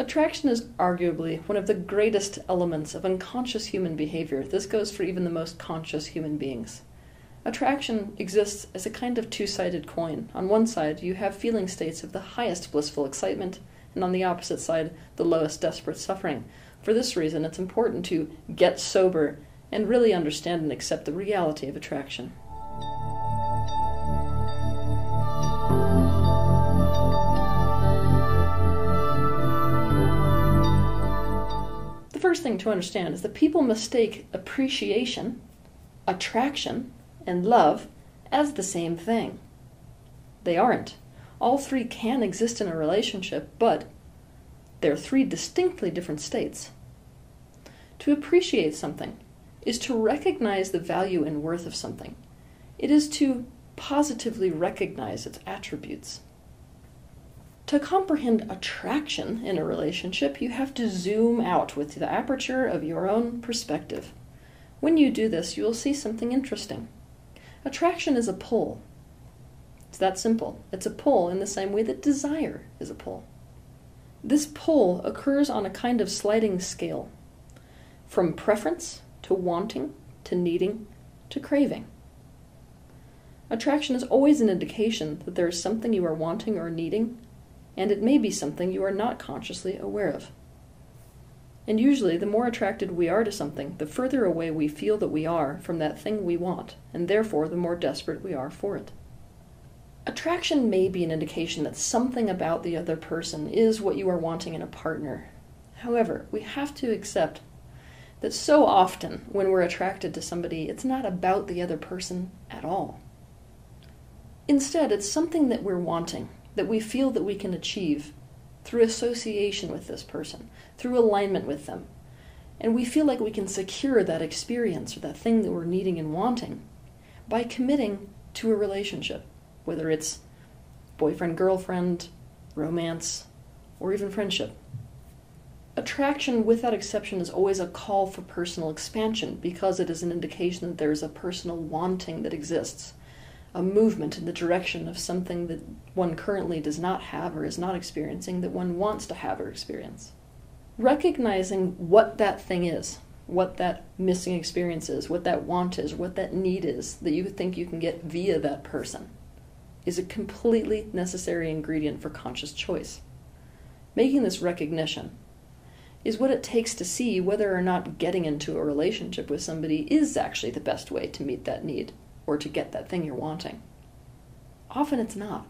Attraction is arguably one of the greatest elements of unconscious human behavior. This goes for even the most conscious human beings. Attraction exists as a kind of two sided coin. On one side, you have feeling states of the highest blissful excitement, and on the opposite side, the lowest desperate suffering. For this reason, it's important to get sober and really understand and accept the reality of attraction. First thing to understand is that people mistake appreciation, attraction, and love as the same thing. They aren't. All three can exist in a relationship, but they're three distinctly different states. To appreciate something is to recognize the value and worth of something. It is to positively recognize its attributes. To comprehend attraction in a relationship, you have to zoom out with the aperture of your own perspective. When you do this, you will see something interesting. Attraction is a pull. It's that simple. It's a pull in the same way that desire is a pull. This pull occurs on a kind of sliding scale, from preference to wanting to needing to craving. Attraction is always an indication that there is something you are wanting or needing and it may be something you are not consciously aware of. And usually, the more attracted we are to something, the further away we feel that we are from that thing we want, and therefore the more desperate we are for it. Attraction may be an indication that something about the other person is what you are wanting in a partner. However, we have to accept that so often when we're attracted to somebody, it's not about the other person at all. Instead, it's something that we're wanting, that we feel that we can achieve through association with this person, through alignment with them. And we feel like we can secure that experience or that thing that we're needing and wanting by committing to a relationship, whether it's boyfriend, girlfriend, romance, or even friendship. Attraction, without exception, is always a call for personal expansion because it is an indication that there is a personal wanting that exists a movement in the direction of something that one currently does not have or is not experiencing that one wants to have or experience. Recognizing what that thing is, what that missing experience is, what that want is, what that need is that you think you can get via that person is a completely necessary ingredient for conscious choice. Making this recognition is what it takes to see whether or not getting into a relationship with somebody is actually the best way to meet that need or to get that thing you're wanting. Often it's not.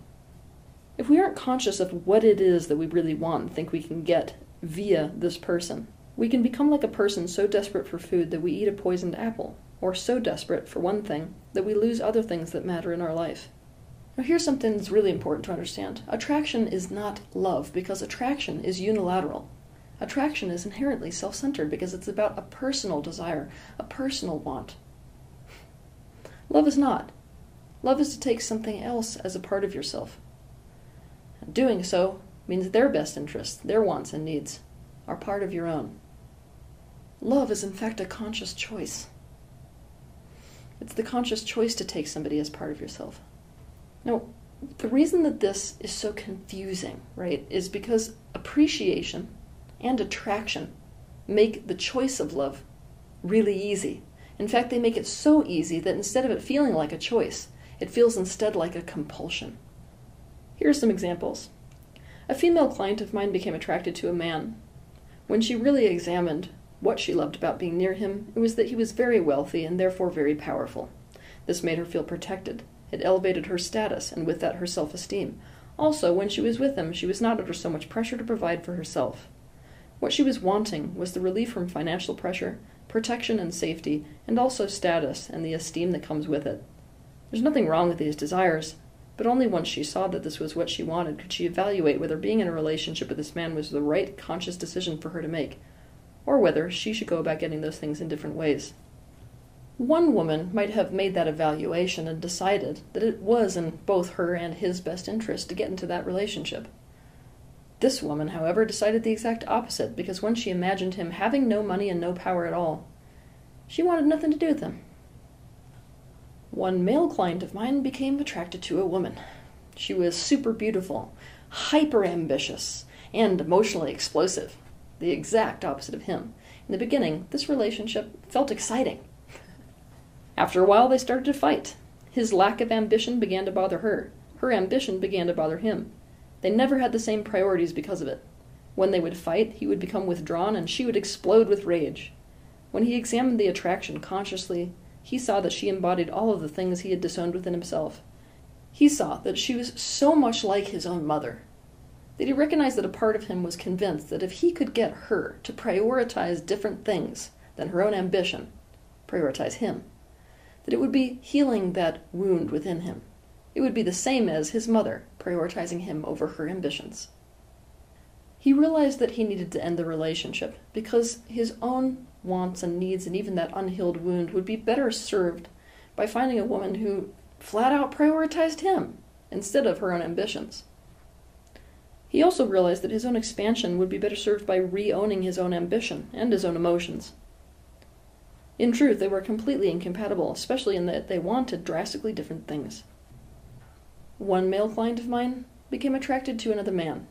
If we aren't conscious of what it is that we really want and think we can get via this person, we can become like a person so desperate for food that we eat a poisoned apple, or so desperate for one thing that we lose other things that matter in our life. Now, here's something that's really important to understand attraction is not love because attraction is unilateral. Attraction is inherently self centered because it's about a personal desire, a personal want. Love is not. Love is to take something else as a part of yourself. Doing so means their best interests, their wants and needs, are part of your own. Love is, in fact, a conscious choice. It's the conscious choice to take somebody as part of yourself. Now, the reason that this is so confusing, right, is because appreciation and attraction make the choice of love really easy. In fact, they make it so easy that instead of it feeling like a choice, it feels instead like a compulsion. Here are some examples. A female client of mine became attracted to a man. When she really examined what she loved about being near him, it was that he was very wealthy and therefore very powerful. This made her feel protected. It elevated her status, and with that her self esteem. Also, when she was with him, she was not under so much pressure to provide for herself. What she was wanting was the relief from financial pressure, protection and safety, and also status and the esteem that comes with it. There's nothing wrong with these desires, but only once she saw that this was what she wanted could she evaluate whether being in a relationship with this man was the right conscious decision for her to make, or whether she should go about getting those things in different ways. One woman might have made that evaluation and decided that it was in both her and his best interest to get into that relationship. This woman, however, decided the exact opposite because when she imagined him having no money and no power at all, she wanted nothing to do with him. One male client of mine became attracted to a woman. She was super beautiful, hyper ambitious, and emotionally explosive, the exact opposite of him. In the beginning, this relationship felt exciting. After a while, they started to fight. His lack of ambition began to bother her. Her ambition began to bother him. They never had the same priorities because of it. When they would fight, he would become withdrawn and she would explode with rage. When he examined the attraction consciously, he saw that she embodied all of the things he had disowned within himself. He saw that she was so much like his own mother that he recognized that a part of him was convinced that if he could get her to prioritize different things than her own ambition, prioritize him, that it would be healing that wound within him. It would be the same as his mother prioritizing him over her ambitions. He realized that he needed to end the relationship because his own wants and needs and even that unhealed wound would be better served by finding a woman who flat out prioritized him instead of her own ambitions. He also realized that his own expansion would be better served by re owning his own ambition and his own emotions. In truth, they were completely incompatible, especially in that they wanted drastically different things. One male client of mine became attracted to another man.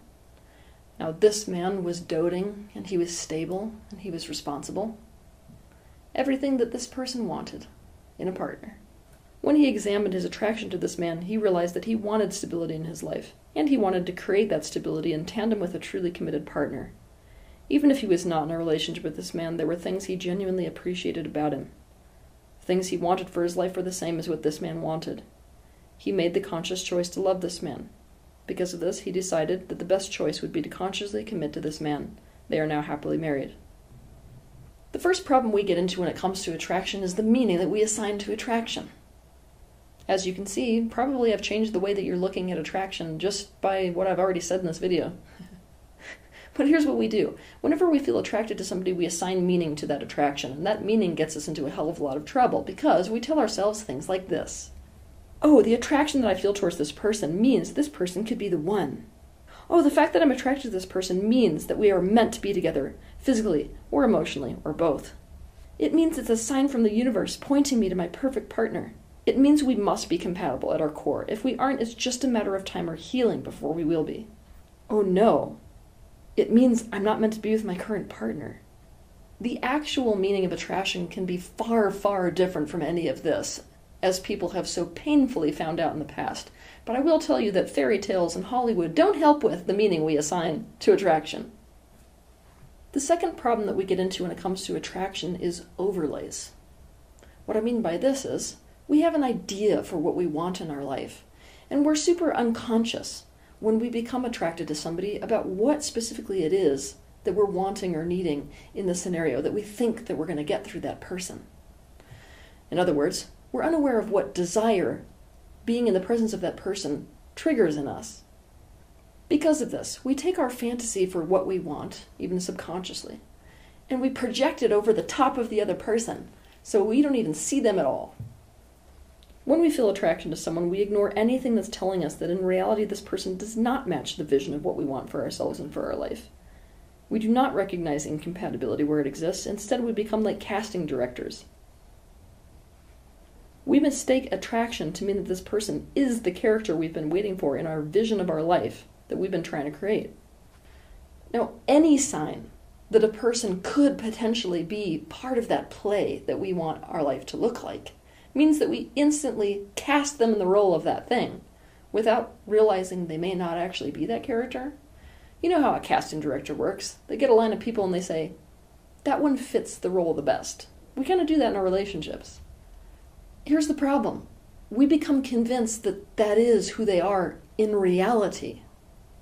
Now, this man was doting, and he was stable, and he was responsible. Everything that this person wanted in a partner. When he examined his attraction to this man, he realized that he wanted stability in his life, and he wanted to create that stability in tandem with a truly committed partner. Even if he was not in a relationship with this man, there were things he genuinely appreciated about him. Things he wanted for his life were the same as what this man wanted. He made the conscious choice to love this man. Because of this, he decided that the best choice would be to consciously commit to this man. They are now happily married. The first problem we get into when it comes to attraction is the meaning that we assign to attraction. As you can see, probably I've changed the way that you're looking at attraction just by what I've already said in this video. but here's what we do. Whenever we feel attracted to somebody, we assign meaning to that attraction, and that meaning gets us into a hell of a lot of trouble because we tell ourselves things like this. Oh, the attraction that I feel towards this person means this person could be the one. Oh, the fact that I'm attracted to this person means that we are meant to be together, physically or emotionally, or both. It means it's a sign from the universe pointing me to my perfect partner. It means we must be compatible at our core. If we aren't, it's just a matter of time or healing before we will be. Oh no. It means I'm not meant to be with my current partner. The actual meaning of attraction can be far, far different from any of this, as people have so painfully found out in the past. But I will tell you that fairy tales and Hollywood don't help with the meaning we assign to attraction. The second problem that we get into when it comes to attraction is overlays. What I mean by this is, we have an idea for what we want in our life, and we're super unconscious when we become attracted to somebody about what specifically it is that we're wanting or needing in the scenario that we think that we're going to get through that person. In other words, we're unaware of what desire being in the presence of that person triggers in us. Because of this, we take our fantasy for what we want, even subconsciously, and we project it over the top of the other person, so we don't even see them at all. When we feel attraction to someone, we ignore anything that's telling us that in reality this person does not match the vision of what we want for ourselves and for our life. We do not recognize incompatibility where it exists, instead, we become like casting directors. We mistake attraction to mean that this person is the character we've been waiting for in our vision of our life that we've been trying to create. Now, any sign that a person could potentially be part of that play that we want our life to look like means that we instantly cast them in the role of that thing without realizing they may not actually be that character. You know how a casting director works. They get a line of people and they say, that one fits the role the best. We kind of do that in our relationships. Here's the problem we become convinced that that is who they are in reality.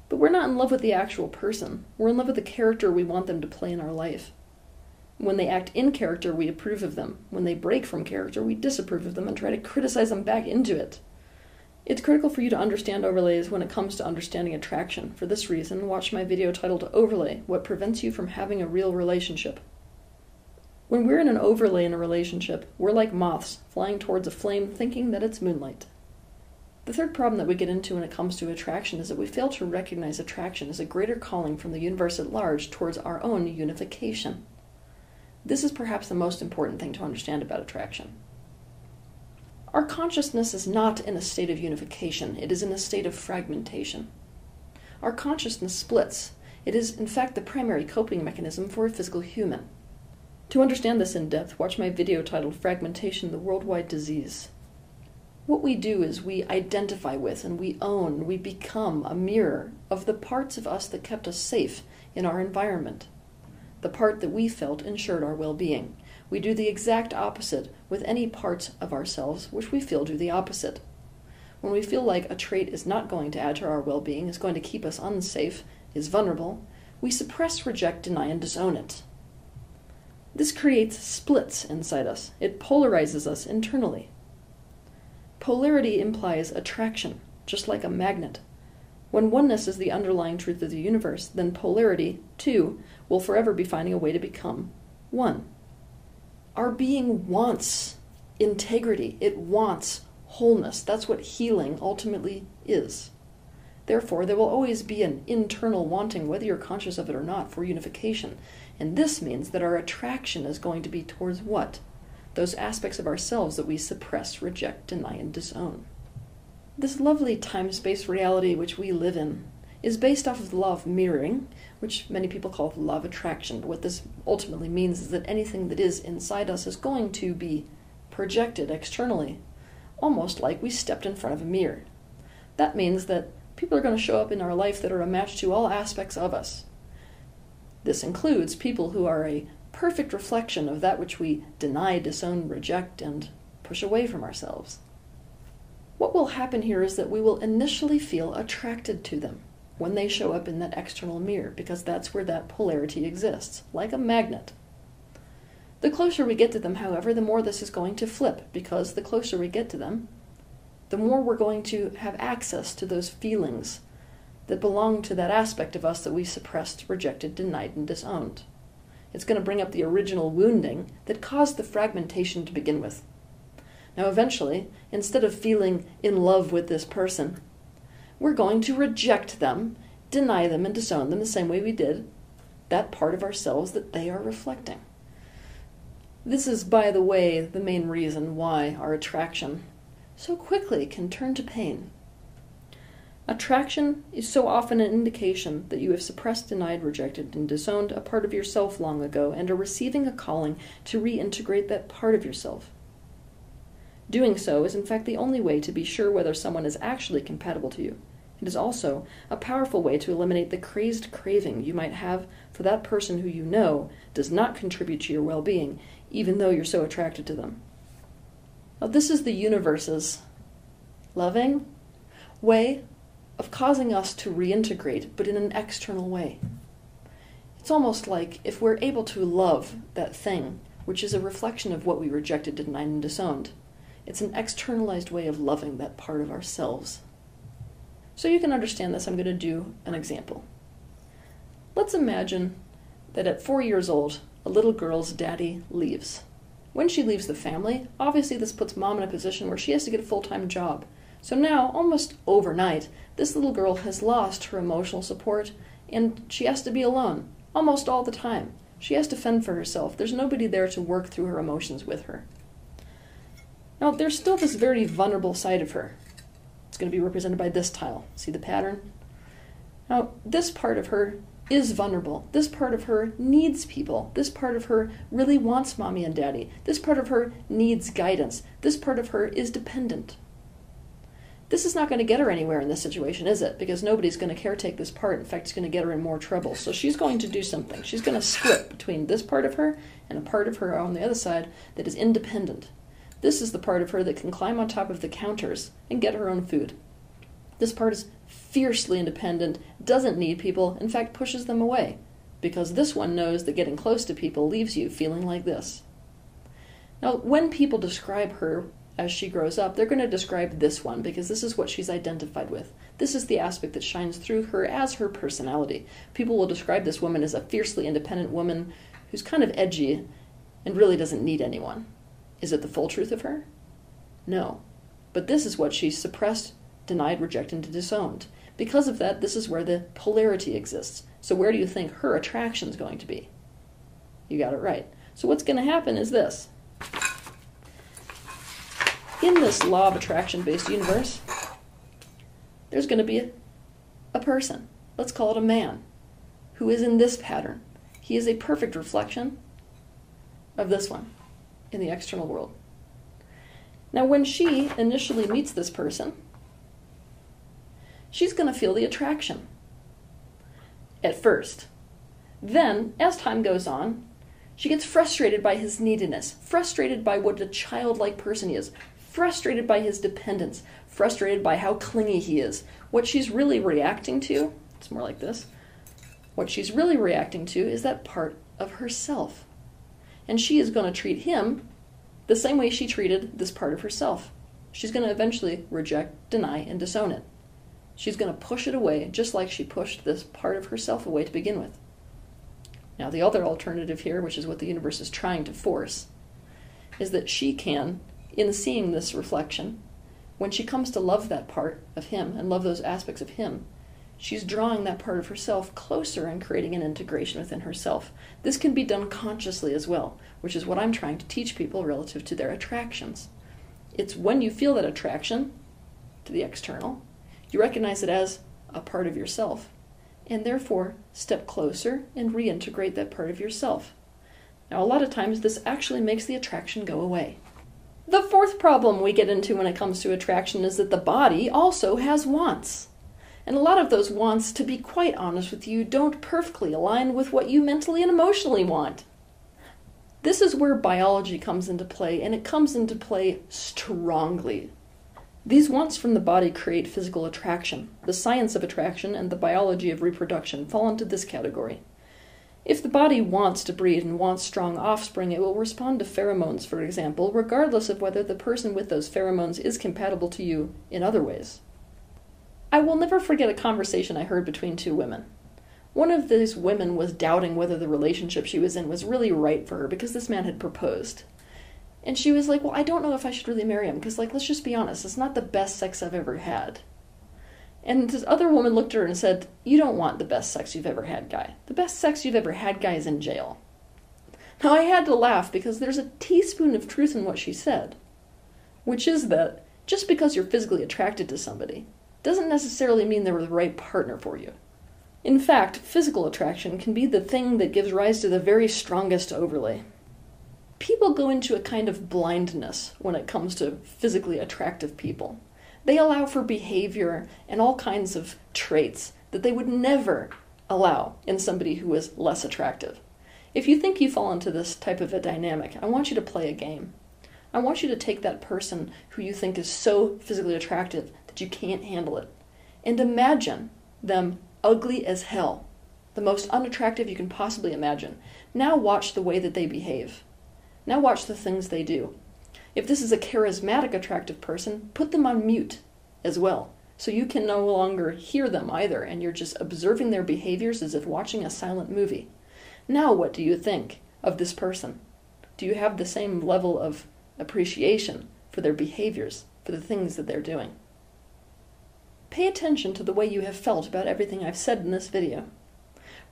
But we're not in love with the actual person. We're in love with the character we want them to play in our life. When they act in character, we approve of them. When they break from character, we disapprove of them and try to criticize them back into it. It's critical for you to understand overlays when it comes to understanding attraction. For this reason, watch my video titled Overlay What Prevents You from Having a Real Relationship. When we're in an overlay in a relationship, we're like moths flying towards a flame thinking that it's moonlight. The third problem that we get into when it comes to attraction is that we fail to recognize attraction as a greater calling from the universe at large towards our own unification. This is perhaps the most important thing to understand about attraction. Our consciousness is not in a state of unification, it is in a state of fragmentation. Our consciousness splits It is, in fact, the primary coping mechanism for a physical human. To understand this in depth, watch my video titled Fragmentation the Worldwide Disease. What we do is we identify with and we own, we become a mirror of the parts of us that kept us safe in our environment, the part that we felt ensured our well being. We do the exact opposite with any parts of ourselves which we feel do the opposite. When we feel like a trait is not going to add to our well being, is going to keep us unsafe, is vulnerable, we suppress, reject, deny, and disown it. This creates splits inside us, it polarizes us internally. Polarity implies attraction, just like a magnet. When oneness is the underlying truth of the universe, then polarity, too, will forever be finding a way to become one. Our being wants integrity, it wants wholeness. That's what healing ultimately is. Therefore, there will always be an internal wanting, whether you're conscious of it or not, for unification. And this means that our attraction is going to be towards what? those aspects of ourselves that we suppress, reject, deny, and disown. This lovely time space reality which we live in is based off of the law of mirroring, which many people call the law of attraction. But what this ultimately means is that anything that is inside us is going to be projected externally, almost like we stepped in front of a mirror. That means that people are going to show up in our life that are a match to all aspects of us. This includes people who are a perfect reflection of that which we deny, disown, reject, and push away from ourselves. What will happen here is that we will initially feel attracted to them when they show up in that external mirror, because that's where that polarity exists, like a magnet. The closer we get to them, however, the more this is going to flip, because the closer we get to them, the more we're going to have access to those feelings that belong to that aspect of us that we suppressed, rejected, denied, and disowned. It's going to bring up the original wounding that caused the fragmentation to begin with. Now, eventually, instead of feeling in love with this person, we're going to reject them, deny them, and disown them the same way we did that part of ourselves that they are reflecting. This is, by the way, the main reason why our attraction so quickly can turn to pain. Attraction is so often an indication that you have suppressed, denied, rejected, and disowned a part of yourself long ago and are receiving a calling to reintegrate that part of yourself. Doing so is, in fact, the only way to be sure whether someone is actually compatible to you. It is also a powerful way to eliminate the crazed craving you might have for that person who you know does not contribute to your well being, even though you're so attracted to them. Now, this is the universe's loving way of causing us to reintegrate, but in an external way. It's almost like if we're able to love that thing, which is a reflection of what we rejected, denied, and disowned, it's an externalized way of loving that part of ourselves. So you can understand this, I'm going to do an example. Let's imagine that at four years old, a little girl's daddy leaves. When she leaves the family, obviously this puts mom in a position where she has to get a full time job. So now, almost overnight, this little girl has lost her emotional support and she has to be alone almost all the time. She has to fend for herself. There's nobody there to work through her emotions with her. Now, there's still this very vulnerable side of her. It's going to be represented by this tile. See the pattern? Now, this part of her is vulnerable. This part of her needs people. This part of her really wants mommy and daddy. This part of her needs guidance. This part of her is dependent. This is not going to get her anywhere in this situation, is it? Because nobody's going to caretake this part. In fact, it's going to get her in more trouble. So she's going to do something. She's going to split between this part of her and a part of her on the other side that is independent. This is the part of her that can climb on top of the counters and get her own food. This part is fiercely independent, doesn't need people, in fact, pushes them away. Because this one knows that getting close to people leaves you feeling like this. Now, when people describe her as she grows up, they're going to describe this one because this is what she's identified with. This is the aspect that shines through her as her personality. People will describe this woman as a fiercely independent woman who's kind of edgy and really doesn't need anyone. Is it the full truth of her? No. But this is what she's suppressed, denied, rejected, and disowned. Because of that, this is where the polarity exists. So, where do you think her attraction is going to be? You got it right. So, what's going to happen is this in this law of attraction based universe, there's going to be a, a person, let's call it a man, who is in this pattern. He is a perfect reflection of this one in the external world. Now, when she initially meets this person, she's going to feel the attraction at first. Then, as time goes on, she gets frustrated by his neediness, frustrated by what a childlike person he is, frustrated by his dependence, frustrated by how clingy he is. What she's really reacting to, it's more like this. What she's really reacting to is that part of herself. And she is going to treat him the same way she treated this part of herself. She's going to eventually reject, deny, and disown it. She's going to push it away just like she pushed this part of herself away to begin with. Now, the other alternative here, which is what the universe is trying to force, is that she can, in seeing this reflection, when she comes to love that part of him and love those aspects of him, she's drawing that part of herself closer and creating an integration within herself. This can be done consciously as well, which is what I'm trying to teach people relative to their attractions. It's when you feel that attraction to the external, you recognize it as a part of yourself and therefore step closer and reintegrate that part of yourself. Now, a lot of times this actually makes the attraction go away. The fourth problem we get into when it comes to attraction is that the body also has wants. And a lot of those wants, to be quite honest with you, don't perfectly align with what you mentally and emotionally want. This is where biology comes into play, and it comes into play strongly. These wants from the body create physical attraction. The science of attraction and the biology of reproduction fall into this category. If the body wants to breed and wants strong offspring, it will respond to pheromones, for example, regardless of whether the person with those pheromones is compatible to you in other ways. I will never forget a conversation I heard between two women. One of these women was doubting whether the relationship she was in was really right for her because this man had proposed. And she was like, Well, I don't know if I should really marry him because, like, let's just be honest, it's not the best sex I've ever had. And this other woman looked at her and said, You don't want the best sex you've ever had, guy. The best sex you've ever had, guy, is in jail. Now, I had to laugh because there's a teaspoon of truth in what she said, which is that just because you're physically attracted to somebody doesn't necessarily mean they're the right partner for you. In fact, physical attraction can be the thing that gives rise to the very strongest overlay people go into a kind of blindness when it comes to physically attractive people. They allow for behavior and all kinds of traits that they would never allow in somebody who is less attractive. If you think you fall into this type of a dynamic, I want you to play a game. I want you to take that person who you think is so physically attractive that you can't handle it and imagine them ugly as hell, the most unattractive you can possibly imagine. Now watch the way that they behave. Now watch the things they do. If this is a charismatic, attractive person, put them on mute as well. So you can no longer hear them either, and you're just observing their behaviors as if watching a silent movie. Now, what do you think of this person? Do you have the same level of appreciation for their behaviors, for the things that they're doing? Pay attention to the way you have felt about everything I've said in this video.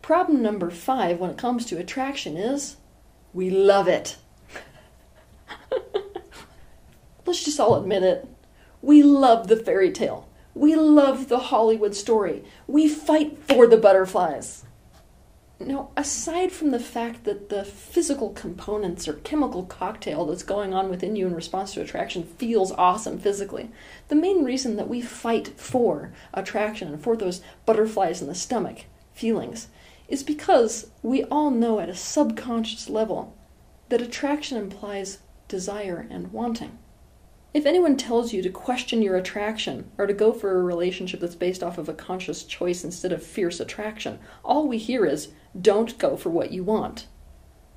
Problem number five when it comes to attraction is we love it. Let's just all admit it. We love the fairy tale. We love the Hollywood story. We fight for the butterflies. Now, aside from the fact that the physical components or chemical cocktail that's going on within you in response to attraction feels awesome physically, the main reason that we fight for attraction and for those butterflies in the stomach feelings is because we all know at a subconscious level that attraction implies desire, and wanting. If anyone tells you to question your attraction or to go for a relationship that's based off of a conscious choice instead of fierce attraction, all we hear is, don't go for what you want.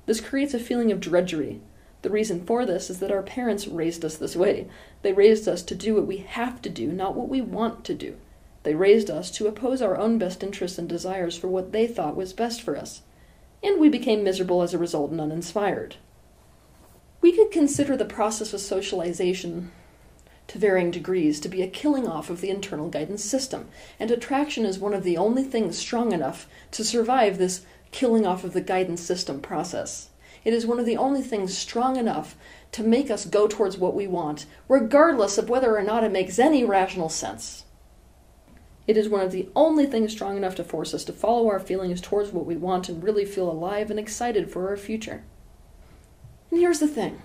This creates a feeling of drudgery. The reason for this is that our parents raised us this way. They raised us to do what we have to do, not what we want to do. They raised us to oppose our own best interests and desires for what they thought was best for us. And we became miserable as a result and uninspired. We could consider the process of socialization to varying degrees to be a killing off of the internal guidance system, and attraction is one of the only things strong enough to survive this killing off of the guidance system process. It is one of the only things strong enough to make us go towards what we want, regardless of whether or not it makes any rational sense. It is one of the only things strong enough to force us to follow our feelings towards what we want and really feel alive and excited for our future. And here's the thing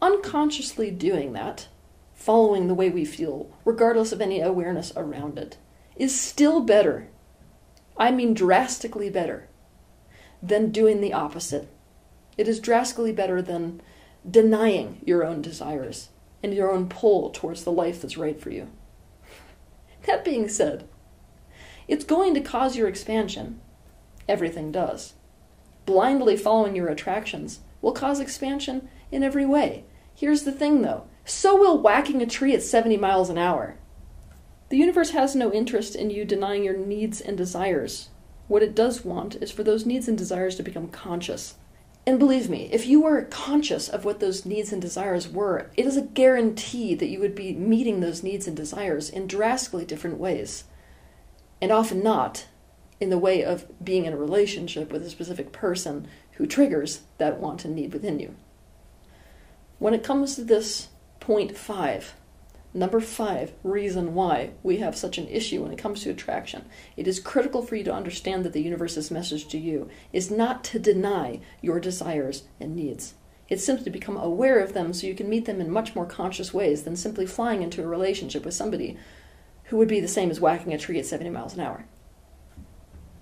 unconsciously doing that, following the way we feel, regardless of any awareness around it, is still better. I mean, drastically better than doing the opposite. It is drastically better than denying your own desires and your own pull towards the life that's right for you. That being said, it's going to cause your expansion. Everything does. Blindly following your attractions will cause expansion in every way. Here's the thing though so will whacking a tree at 70 miles an hour. The universe has no interest in you denying your needs and desires. What it does want is for those needs and desires to become conscious. And believe me, if you were conscious of what those needs and desires were, it is a guarantee that you would be meeting those needs and desires in drastically different ways. And often not in the way of being in a relationship with a specific person who triggers that want and need within you. When it comes to this point five, Number five, reason why we have such an issue when it comes to attraction. It is critical for you to understand that the universe's message to you is not to deny your desires and needs. It's simply to become aware of them so you can meet them in much more conscious ways than simply flying into a relationship with somebody who would be the same as whacking a tree at 70 miles an hour.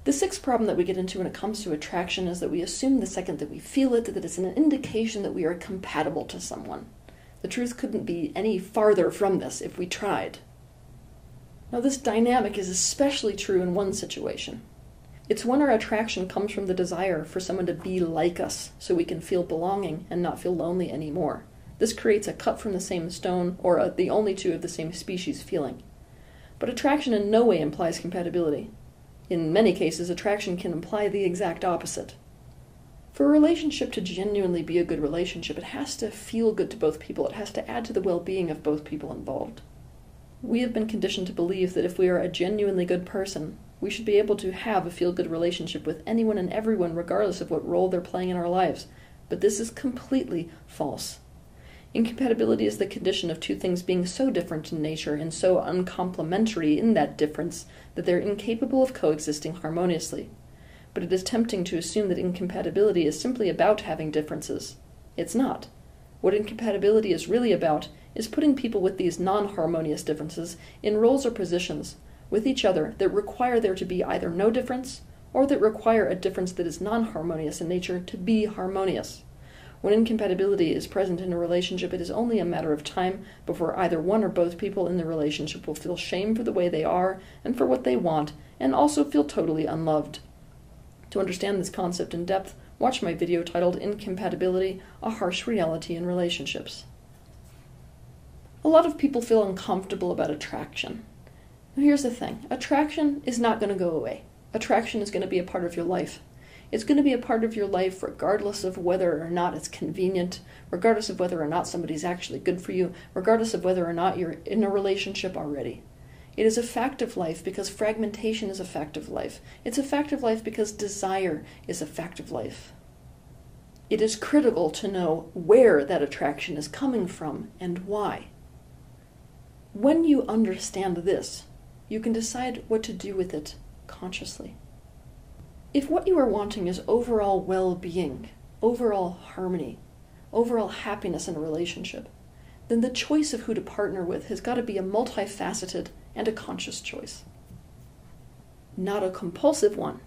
The sixth problem that we get into when it comes to attraction is that we assume the second that we feel it that it's an indication that we are compatible to someone. The truth couldn't be any farther from this if we tried. Now, this dynamic is especially true in one situation. It's when our attraction comes from the desire for someone to be like us so we can feel belonging and not feel lonely anymore. This creates a cut from the same stone or a, the only two of the same species feeling. But attraction in no way implies compatibility. In many cases, attraction can imply the exact opposite. For a relationship to genuinely be a good relationship, it has to feel good to both people. It has to add to the well being of both people involved. We have been conditioned to believe that if we are a genuinely good person, we should be able to have a feel good relationship with anyone and everyone, regardless of what role they're playing in our lives. But this is completely false. Incompatibility is the condition of two things being so different in nature and so uncomplementary in that difference that they're incapable of coexisting harmoniously but it is tempting to assume that incompatibility is simply about having differences. It's not. What incompatibility is really about is putting people with these non harmonious differences in roles or positions with each other that require there to be either no difference or that require a difference that is non harmonious in nature to be harmonious. When incompatibility is present in a relationship, it is only a matter of time before either one or both people in the relationship will feel shame for the way they are and for what they want, and also feel totally unloved. To understand this concept in depth, watch my video titled Incompatibility A Harsh Reality in Relationships. A lot of people feel uncomfortable about attraction. Here's the thing attraction is not going to go away, attraction is going to be a part of your life. It's going to be a part of your life regardless of whether or not it's convenient, regardless of whether or not somebody's actually good for you, regardless of whether or not you're in a relationship already. It is a fact of life because fragmentation is a fact of life. It's a fact of life because desire is a fact of life. It is critical to know where that attraction is coming from and why. When you understand this, you can decide what to do with it consciously. If what you are wanting is overall well being, overall harmony, overall happiness in a relationship, then the choice of who to partner with has got to be a multifaceted and a conscious choice, not a compulsive one.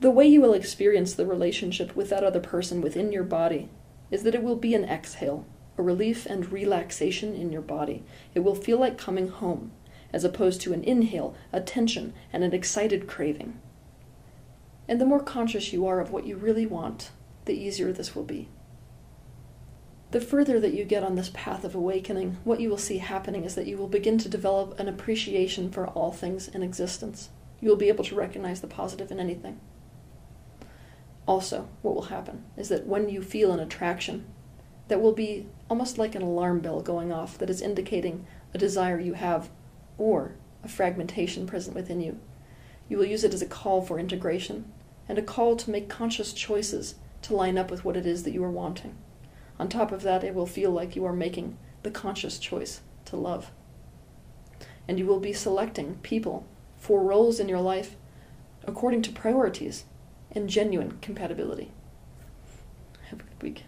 The way you will experience the relationship with that other person within your body is that it will be an exhale, a relief and relaxation in your body. It will feel like coming home, as opposed to an inhale, a tension, and an excited craving. And the more conscious you are of what you really want, the easier this will be. The further that you get on this path of awakening, what you will see happening is that you will begin to develop an appreciation for all things in existence. You will be able to recognize the positive in anything. Also, what will happen is that when you feel an attraction, that will be almost like an alarm bell going off that is indicating a desire you have or a fragmentation present within you. You will use it as a call for integration and a call to make conscious choices to line up with what it is that you are wanting. On top of that, it will feel like you are making the conscious choice to love. and you will be selecting people for roles in your life according to priorities and genuine compatibility. Have a good week.